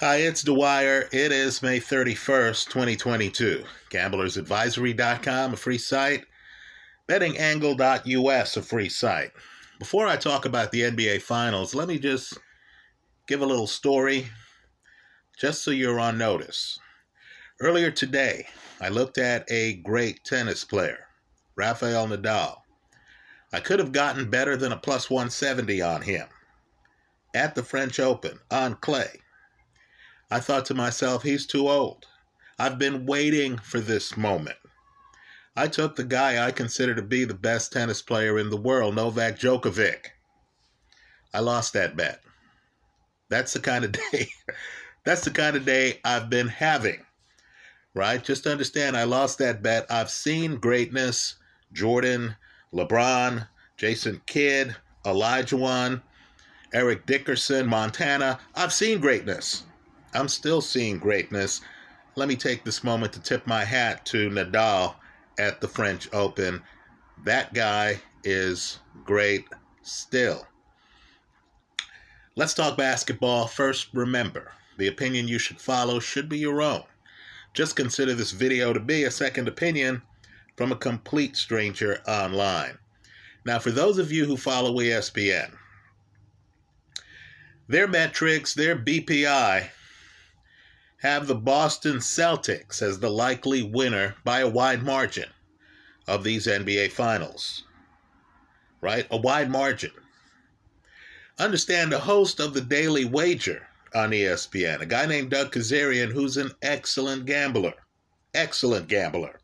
Hi, it's Dwyer. It is May 31st, 2022. GamblersAdvisory.com, a free site. BettingAngle.us, a free site. Before I talk about the NBA Finals, let me just give a little story just so you're on notice. Earlier today, I looked at a great tennis player, Rafael Nadal. I could have gotten better than a plus 170 on him at the French Open on clay. I thought to myself, he's too old. I've been waiting for this moment. I took the guy I consider to be the best tennis player in the world, Novak Djokovic. I lost that bet. That's the kind of day. that's the kind of day I've been having. Right? Just understand I lost that bet. I've seen greatness. Jordan, LeBron, Jason Kidd, Olajuwon, Eric Dickerson, Montana. I've seen greatness. I'm still seeing greatness. Let me take this moment to tip my hat to Nadal at the French Open. That guy is great still. Let's talk basketball. First, remember the opinion you should follow should be your own. Just consider this video to be a second opinion from a complete stranger online. Now, for those of you who follow ESPN, their metrics, their BPI, have the Boston Celtics as the likely winner by a wide margin of these NBA Finals. Right? A wide margin. Understand the host of the Daily Wager on ESPN, a guy named Doug Kezirian, who's an excellent gambler. Excellent gambler.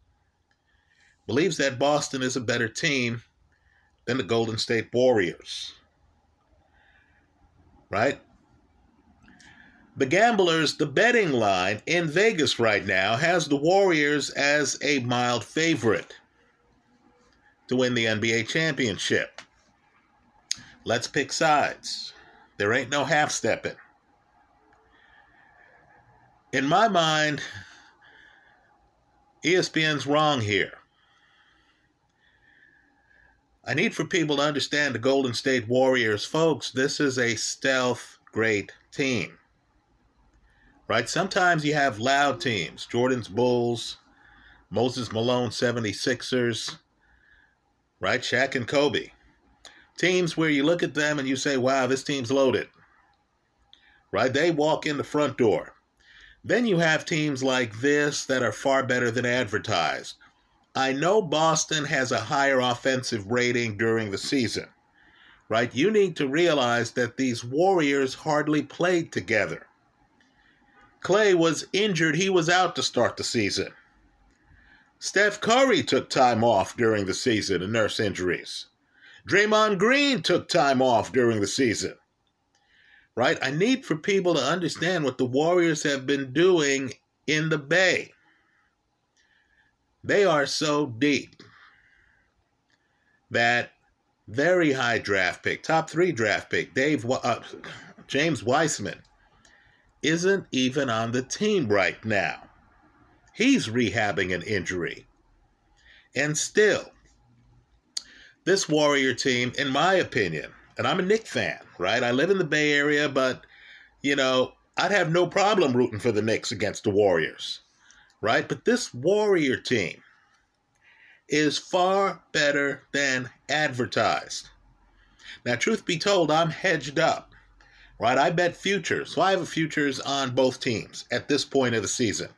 Believes that Boston is a better team than the Golden State Warriors. Right? The gamblers, the betting line in Vegas right now has the Warriors as a mild favorite to win the NBA championship. Let's pick sides. There ain't no half stepping. In my mind, ESPN's wrong here. I need for people to understand the Golden State Warriors, folks. This is a stealth great team right? Sometimes you have loud teams, Jordan's Bulls, Moses Malone 76ers, right? Shaq and Kobe. Teams where you look at them and you say, wow, this team's loaded, right? They walk in the front door. Then you have teams like this that are far better than advertised. I know Boston has a higher offensive rating during the season, right? You need to realize that these Warriors hardly played together. Klay was injured. He was out to start the season. Steph Curry took time off during the season to nurse injuries. Draymond Green took time off during the season. Right? I need for people to understand what the Warriors have been doing in the Bay. They are so deep that very high draft pick, top three draft pick, Dave uh, James Wiseman isn't even on the team right now. He's rehabbing an injury. And still, this Warrior team, in my opinion, and I'm a Knick fan, right? I live in the Bay Area, but, you know, I'd have no problem rooting for the Knicks against the Warriors, right? But this Warrior team is far better than advertised. Now, truth be told, I'm hedged up right? I bet futures. So I have futures on both teams at this point of the season.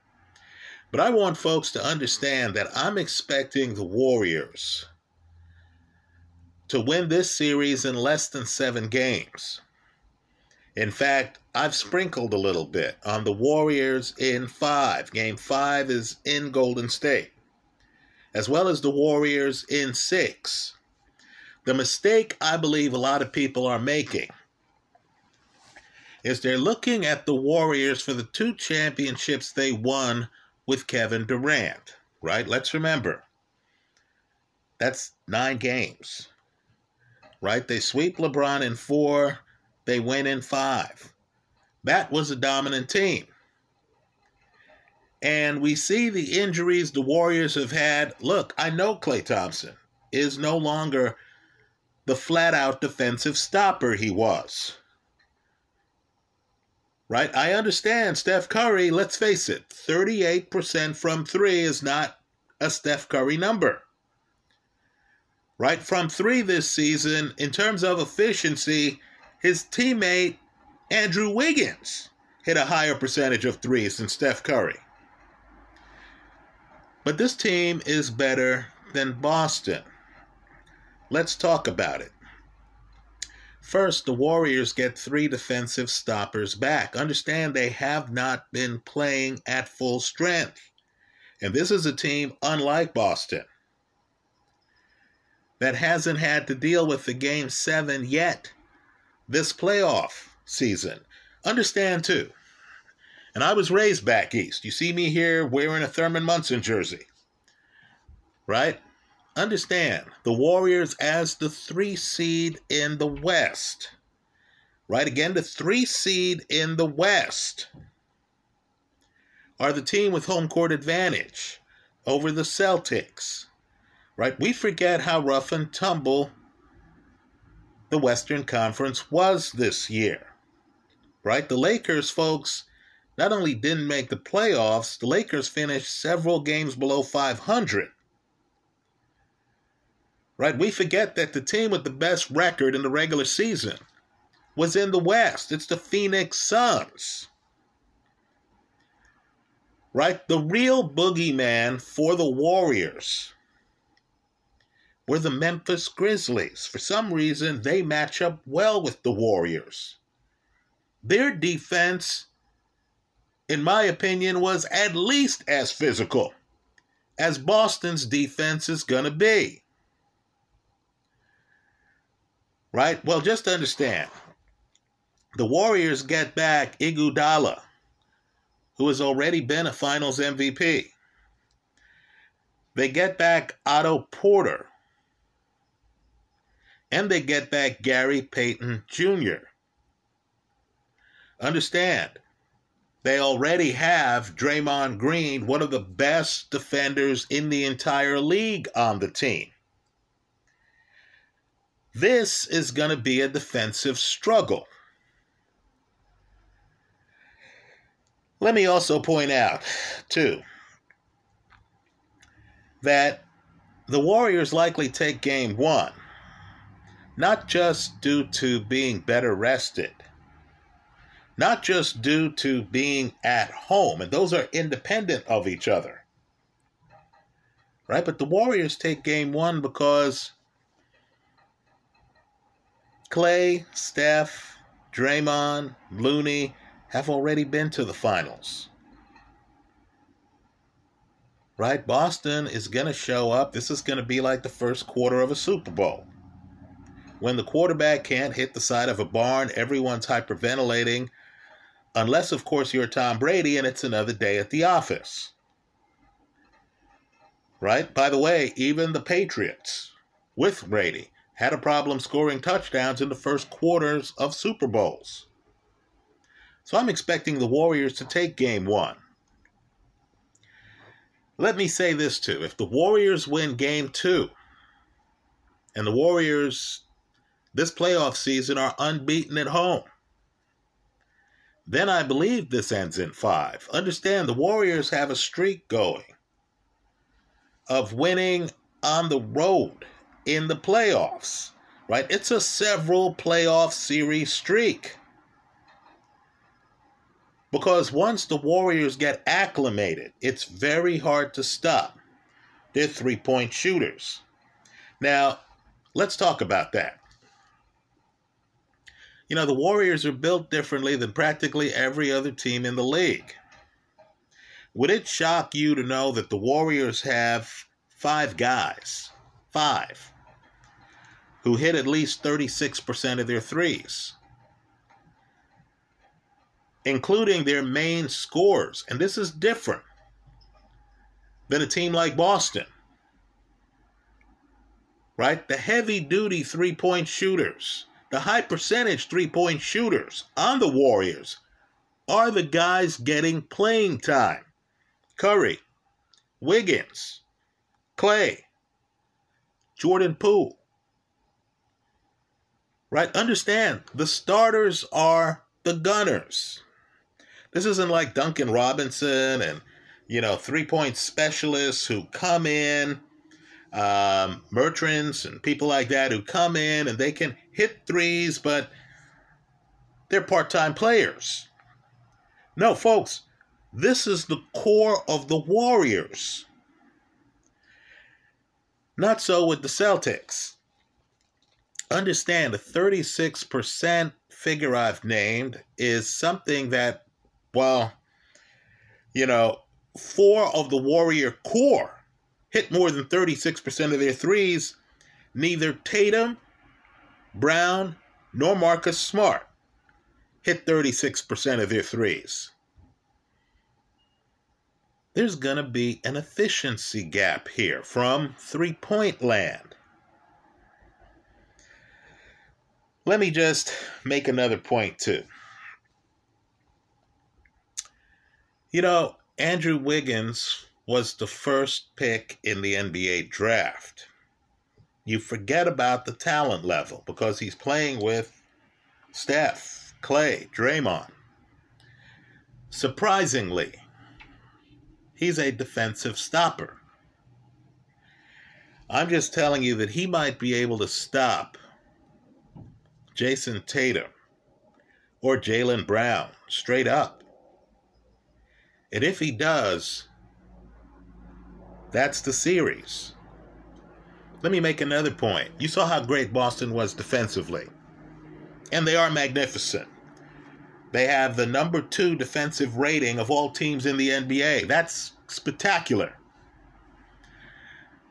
But I want folks to understand that I'm expecting the Warriors to win this series in less than seven games. In fact, I've sprinkled a little bit on the Warriors in five. Game five is in Golden State, as well as the Warriors in six. The mistake I believe a lot of people are making is they're looking at the Warriors for the two championships they won with Kevin Durant, right? Let's remember that's nine games, right? They sweep LeBron in four, they win in five. That was a dominant team. And we see the injuries the Warriors have had. Look, I know Klay Thompson is no longer the flat out defensive stopper he was. Right? I understand Steph Curry, let's face it, 38% from three is not a Steph Curry number. Right? From three this season, in terms of efficiency, his teammate Andrew Wiggins hit a higher percentage of threes than Steph Curry. But this team is better than Boston. Let's talk about it. First, the Warriors get three defensive stoppers back. Understand they have not been playing at full strength. And this is a team unlike Boston that hasn't had to deal with the game seven yet this playoff season. Understand, too, and I was raised back east. You see me here wearing a Thurman Munson jersey, right? Understand the Warriors as the three seed in the West. Right again, the three seed in the West are the team with home court advantage over the Celtics. Right? We forget how rough and tumble the Western Conference was this year. Right? The Lakers, folks, not only didn't make the playoffs, the Lakers finished several games below 500 right? We forget that the team with the best record in the regular season was in the West. It's the Phoenix Suns. Right? The real boogeyman for the Warriors were the Memphis Grizzlies. For some reason, they match up well with the Warriors. Their defense, in my opinion, was at least as physical as Boston's defense is going to be. Right? Well, just to understand, the Warriors get back Iguodala, who has already been a Finals MVP. They get back Otto Porter, and they get back Gary Payton Jr. Understand, they already have Draymond Green, one of the best defenders in the entire league, on the team. This is going to be a defensive struggle. Let me also point out, too, that the Warriors likely take game one, not just due to being better rested, not just due to being at home, and those are independent of each other. Right? But the Warriors take game one because Klay, Steph, Draymond, Looney have already been to the finals. Right? Boston is going to show up. This is going to be like the first quarter of a Super Bowl. When the quarterback can't hit the side of a barn, everyone's hyperventilating, unless, of course, you're Tom Brady and it's another day at the office. Right? By the way, even the Patriots with Brady had a problem scoring touchdowns in the first quarters of Super Bowls. So I'm expecting the Warriors to take game one. Let me say this too if the Warriors win game two, and the Warriors this playoff season are unbeaten at home, then I believe this ends in five. Understand the Warriors have a streak going of winning on the road in the playoffs, right? It's a several playoff series streak. Because once the Warriors get acclimated, it's very hard to stop. They're three point shooters. Now, let's talk about that. You know, the Warriors are built differently than practically every other team in the league. Would it shock you to know that the Warriors have five guys, five, who hit at least 36% of their threes, including their main scores. And this is different than a team like Boston. Right? The heavy duty three point shooters, the high percentage three point shooters on the Warriors are the guys getting playing time. Curry, Wiggins, Klay, Jordan Poole, right? Understand the starters are the gunners. This isn't like Duncan Robinson and, you know, three point specialists who come in, um, Bertans and people like that who come in and they can hit threes, but they're part time players. No, folks, this is the core of the Warriors. Not so with the Celtics. Understand the 36% figure I've named is something that, well, you know, four of the Warrior core hit more than 36% of their threes. Neither Tatum, Brown, nor Marcus Smart hit 36% of their threes. There's going to be an efficiency gap here from three point land. Let me just make another point, too. You know, Andrew Wiggins was the first pick in the NBA draft. You forget about the talent level because he's playing with Steph, Klay, Draymond. Surprisingly, he's a defensive stopper. I'm just telling you that he might be able to stop Jayson Tatum or Jaylen Brown straight up. And if he does, that's the series. Let me make another point. You saw how great Boston was defensively, and they are magnificent. They have the number two defensive rating of all teams in the NBA. That's spectacular.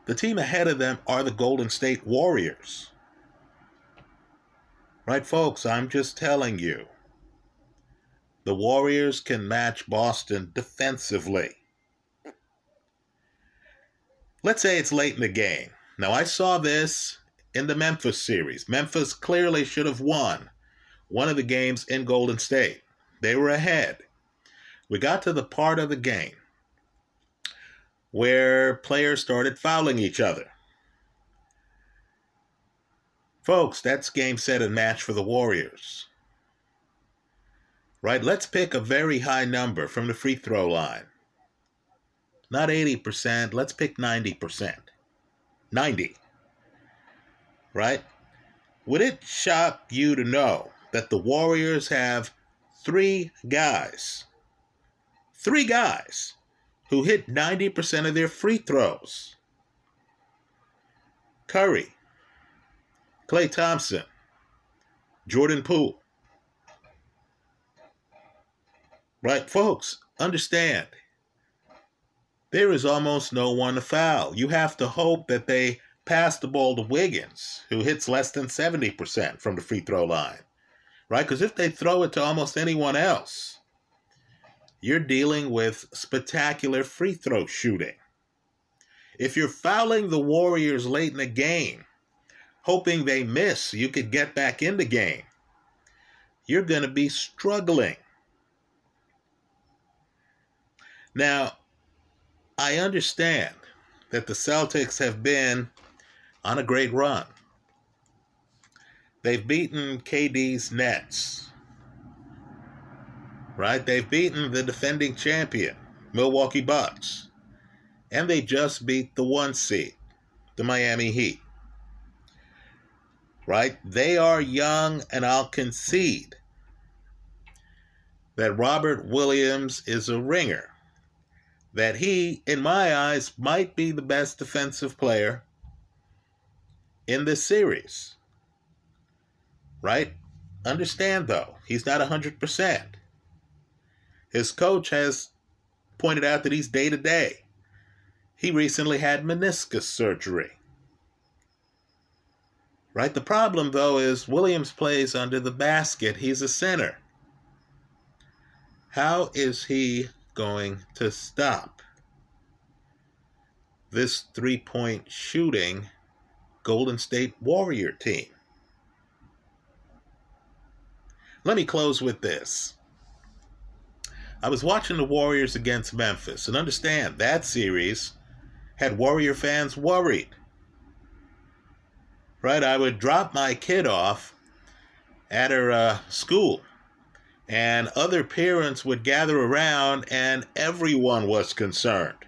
The team ahead of them are the Golden State Warriors. Right, folks, I'm just telling you. The Warriors can match Boston defensively. Let's say it's late in the game. Now, I saw this in the Memphis series. Memphis clearly should have won one of the games in Golden State. They were ahead. We got to the part of the game where players started fouling each other. Folks, that's game, set, and match for the Warriors. Right? Let's pick a very high number from the free throw line. Not 80%, let's pick 90%. 90. Right? Would it shock you to know that the Warriors have three guys, three guys who hit 90% of their free throws? Curry, Klay Thompson, Jordan Poole. Right, folks, understand. There is almost no one to foul. You have to hope that they pass the ball to Wiggins, who hits less than 70% from the free throw line. Right? Because if they throw it to almost anyone else, you're dealing with spectacular free throw shooting. If you're fouling the Warriors late in the game, hoping they miss you could get back in the game, you're going to be struggling. Now, I understand that the Celtics have been on a great run. They've beaten KD's Nets, right? They've beaten the defending champion, Milwaukee Bucks, and they just beat the one seed, the Miami Heat right? They are young, and I'll concede that Robert Williams is a ringer. That he, in my eyes, might be the best defensive player in this series. Right? Understand, though, he's not 100%. His coach has pointed out that he's day to day. He recently had meniscus surgery. Right? The problem, though, is Williams plays under the basket. He's a center. How is he going to stop this three point shooting Golden State Warrior team? Let me close with this. I was watching the Warriors against Memphis, and understand that series had Warrior fans worried right? I would drop my kid off at her uh, school, And other parents would gather around, and everyone was concerned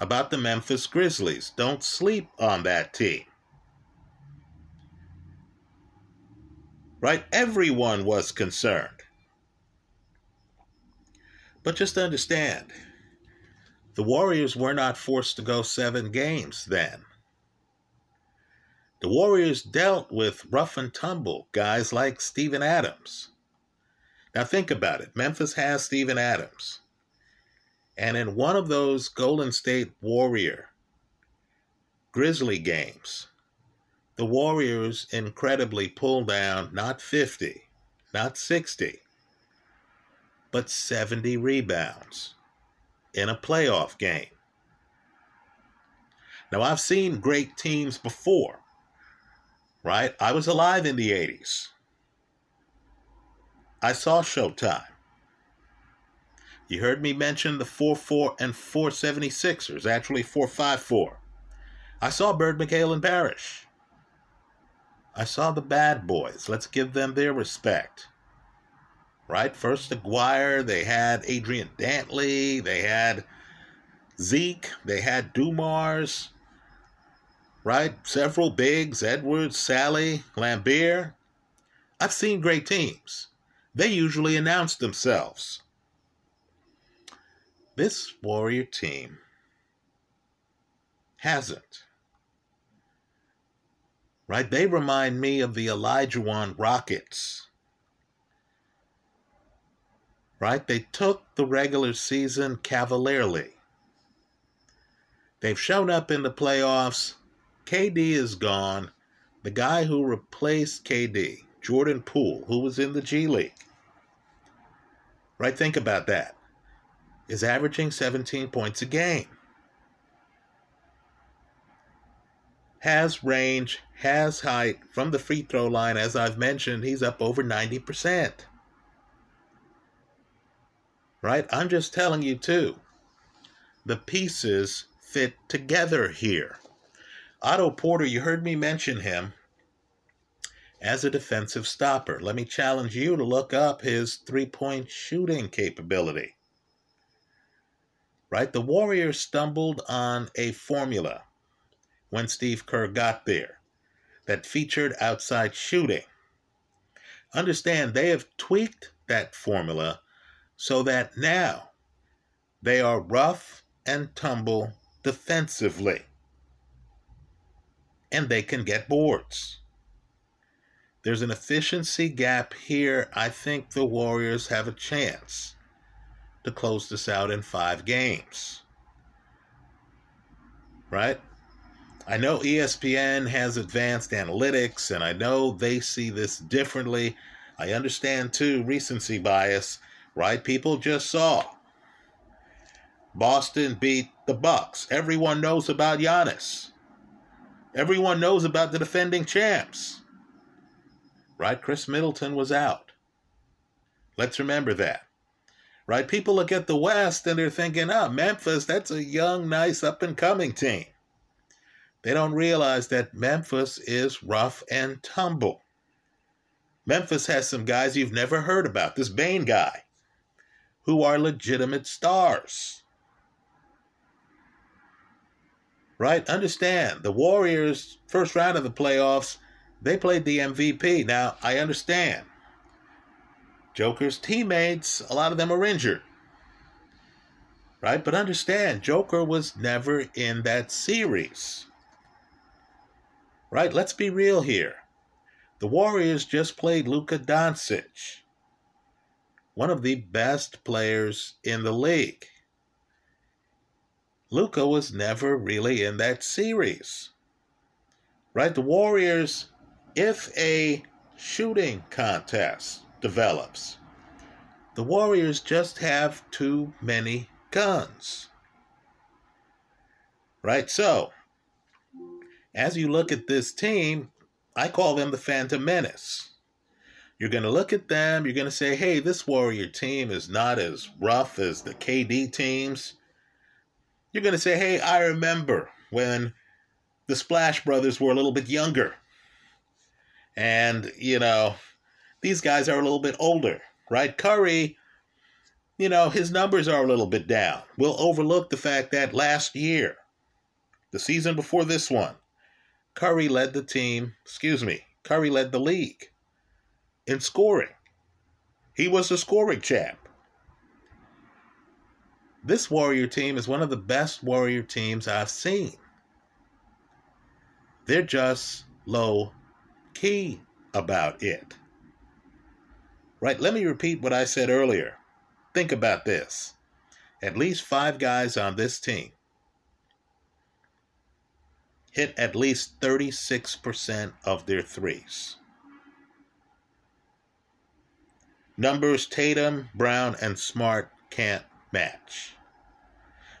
about the Memphis Grizzlies. Don't sleep on that team. Right? Everyone was concerned. But just understand, the Warriors were not forced to go seven games then. The Warriors dealt with rough and tumble guys like Steven Adams. Now think about it. Memphis has Steven Adams. And in one of those Golden State Warrior Grizzly games, the Warriors incredibly pulled down not 50, not 60, but 70 rebounds in a playoff game. Now, I've seen great teams before, right? I was alive in the 80s. I saw Showtime. You heard me mention the 4 4 and 476ers, actually 454. I saw Bird McHale and Parish. I saw the bad boys. Let's give them their respect right? First Aguirre, they had Adrian Dantley, they had Zeke, they had Dumars, right? Several bigs, Edwards, Salley, Laimbeer. I've seen great teams. They usually announce themselves. This Warrior team hasn't. Right? They remind me of the Olajuwon Rockets right? They took the regular season cavalierly. They've shown up in the playoffs. KD is gone. The guy who replaced KD, Jordan Poole, who was in the G League, right? Think about that, is averaging 17 points a game. Has range, has height from the free throw line. As I've mentioned, he's up over 90% right? I'm just telling you, too. The pieces fit together here. Otto Porter, you heard me mention him as a defensive stopper. Let me challenge you to look up his three point shooting capability. Right? The Warriors stumbled on a formula when Steve Kerr got there that featured outside shooting. Understand, they have tweaked that formula so that now they are rough and tumble defensively. And they can get boards. There's an efficiency gap here. I think the Warriors have a chance to close this out in five games. Right? I know ESPN has advanced analytics, and I know they see this differently. I understand too recency bias right? People just saw Boston beat the Bucks. Everyone knows about Giannis. Everyone knows about the defending champs. Right? Khris Middleton was out. Let's remember that. Right? People look at the West and they're thinking, oh, Memphis, that's a young, nice, up and coming team. They don't realize that Memphis is rough and tumble. Memphis has some guys you've never heard about. This Bane guy, who are legitimate stars. Right? Understand, the Warriors, first round of the playoffs, they played the MVP. Now, I understand. Joker's teammates, a lot of them are injured. Right? But understand, Joker was never in that series. Right? Let's be real here. The Warriors just played Luka Doncic one of the best players in the league. Luka was never really in that series. Right? The Warriors, if a shooting contest develops, the Warriors just have too many guns. Right? So, as you look at this team, I call them the Phantom Menace. You're going to look at them. You're going to say, hey, this Warrior team is not as rough as the KD teams. You're going to say, hey, I remember when the Splash Brothers were a little bit younger. And, you know, these guys are a little bit older, right? Curry, you know, his numbers are a little bit down. We'll overlook the fact that last year, the season before this one, Curry led the team, excuse me, Curry led the league in scoring. He was the scoring champ. This Warrior team is one of the best Warrior teams I've seen. They're just low key about it. Right? Let me repeat what I said earlier. Think about this. At least five guys on this team hit at least 36% of their threes. Numbers Tatum, Brown, and Smart can't match.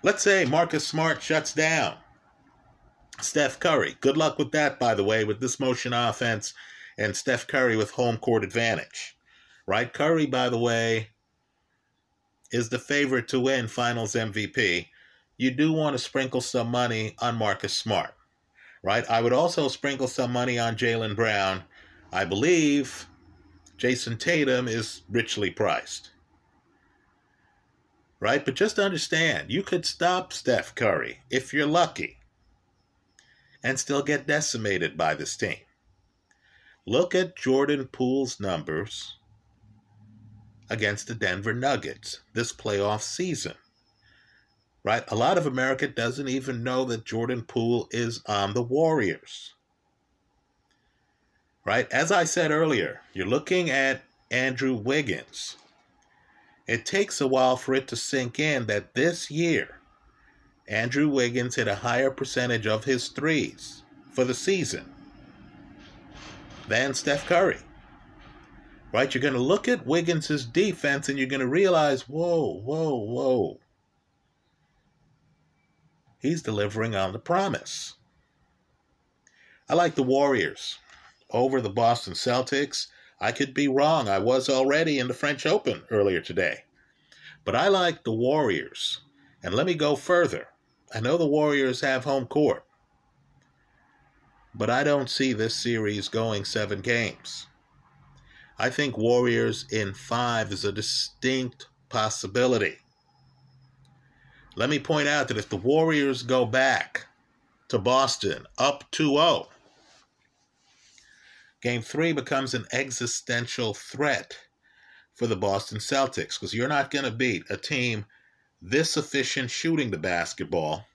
Let's say Marcus Smart shuts down Steph Curry. Good luck with that, by the way, with this motion offense and Steph Curry with home court advantage. Right? Curry, by the way, is the favorite to win finals MVP. You do want to sprinkle some money on Marcus Smart. Right? I would also sprinkle some money on Jaylen Brown. I believe Jayson Tatum is richly priced. Right? But just understand, you could stop Steph Curry if you're lucky and still get decimated by this team. Look at Jordan Poole's numbers against the Denver Nuggets this playoff season. Right? A lot of America doesn't even know that Jordan Poole is on the Warriors. Right? As I said earlier, you're looking at Andrew Wiggins. It takes a while for it to sink in that this year, Andrew Wiggins hit a higher percentage of his threes for the season than Steph Curry. Right? You're going to look at Wiggins' defense and you're going to realize, whoa, whoa, whoa. He's delivering on the promise. I like the Warriors over the Boston Celtics. I could be wrong. I was already in the French Open earlier today. But I like the Warriors. And let me go further. I know the Warriors have home court, but I don't see this series going seven games. I think Warriors in five is a distinct possibility. Let me point out that if the Warriors go back to Boston up 2 0, game three becomes an existential threat for the Boston Celtics because you're not going to beat a team this efficient shooting the basketball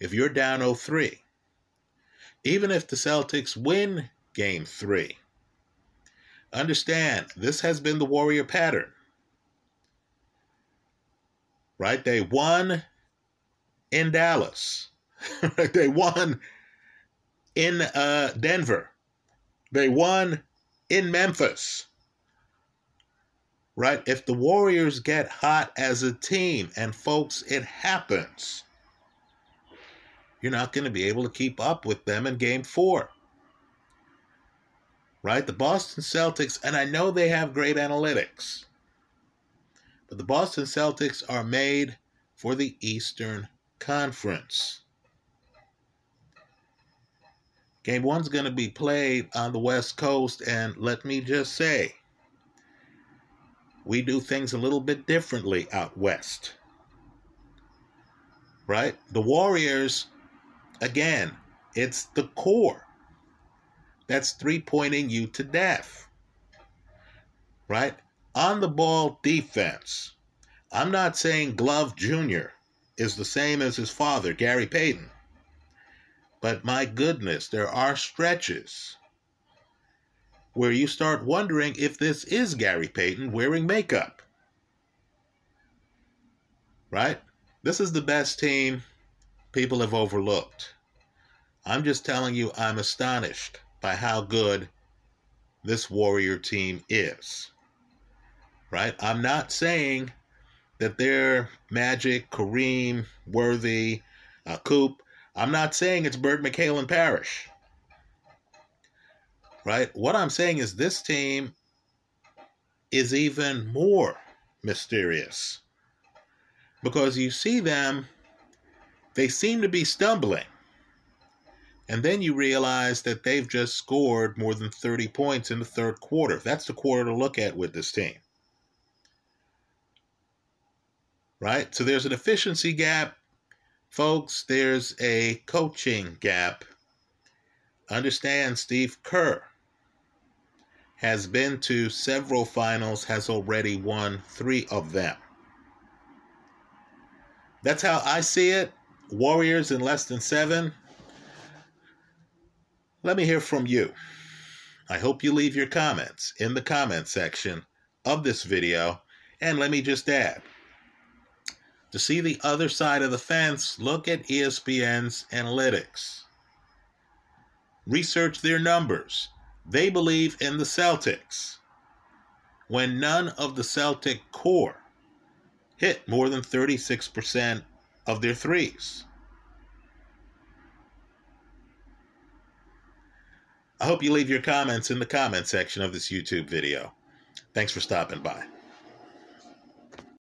if you're down 0-3. Even if the Celtics win game 3. Understand, this has been the Warrior pattern. Right? They won in Dallas. they won in uh, Denver. They won in Memphis right? If the Warriors get hot as a team, and folks, it happens, you're not going to be able to keep up with them in game four. Right? The Boston Celtics, and I know they have great analytics, but the Boston Celtics are made for the Eastern Conference. Game one's going to be played on the West Coast, and let me just say, we do things a little bit differently out west. Right? The Warriors, again, it's the core that's three pointing you to death. Right? On the ball defense. I'm not saying Glove Jr. is the same as his father, Gary Payton. But my goodness, there are stretches where you start wondering if this is Gary Payton wearing makeup. Right? This is the best team people have overlooked. I'm just telling you, I'm astonished by how good this Warrior team is. Right? I'm not saying that they're Magic, Kareem, Worthy, uh, Coop. I'm not saying it's Bird, McHale, and Parish right? What I'm saying is this team is even more mysterious because you see them, they seem to be stumbling. And then you realize that they've just scored more than 30 points in the third quarter. That's the quarter to look at with this team. right? So there's an efficiency gap. Folks, there's a coaching gap. Understand Steve Kerr has been to several finals, has already won three of them. That's how I see it. Warriors in less than seven. Let me hear from you. I hope you leave your comments in the comment section of this video. And let me just add to see the other side of the fence, look at ESPN's analytics. Research their numbers. They believe in the Celtics when none of the Celtic core hit more than 36% of their threes. I hope you leave your comments in the comment section of this YouTube video. Thanks for stopping by.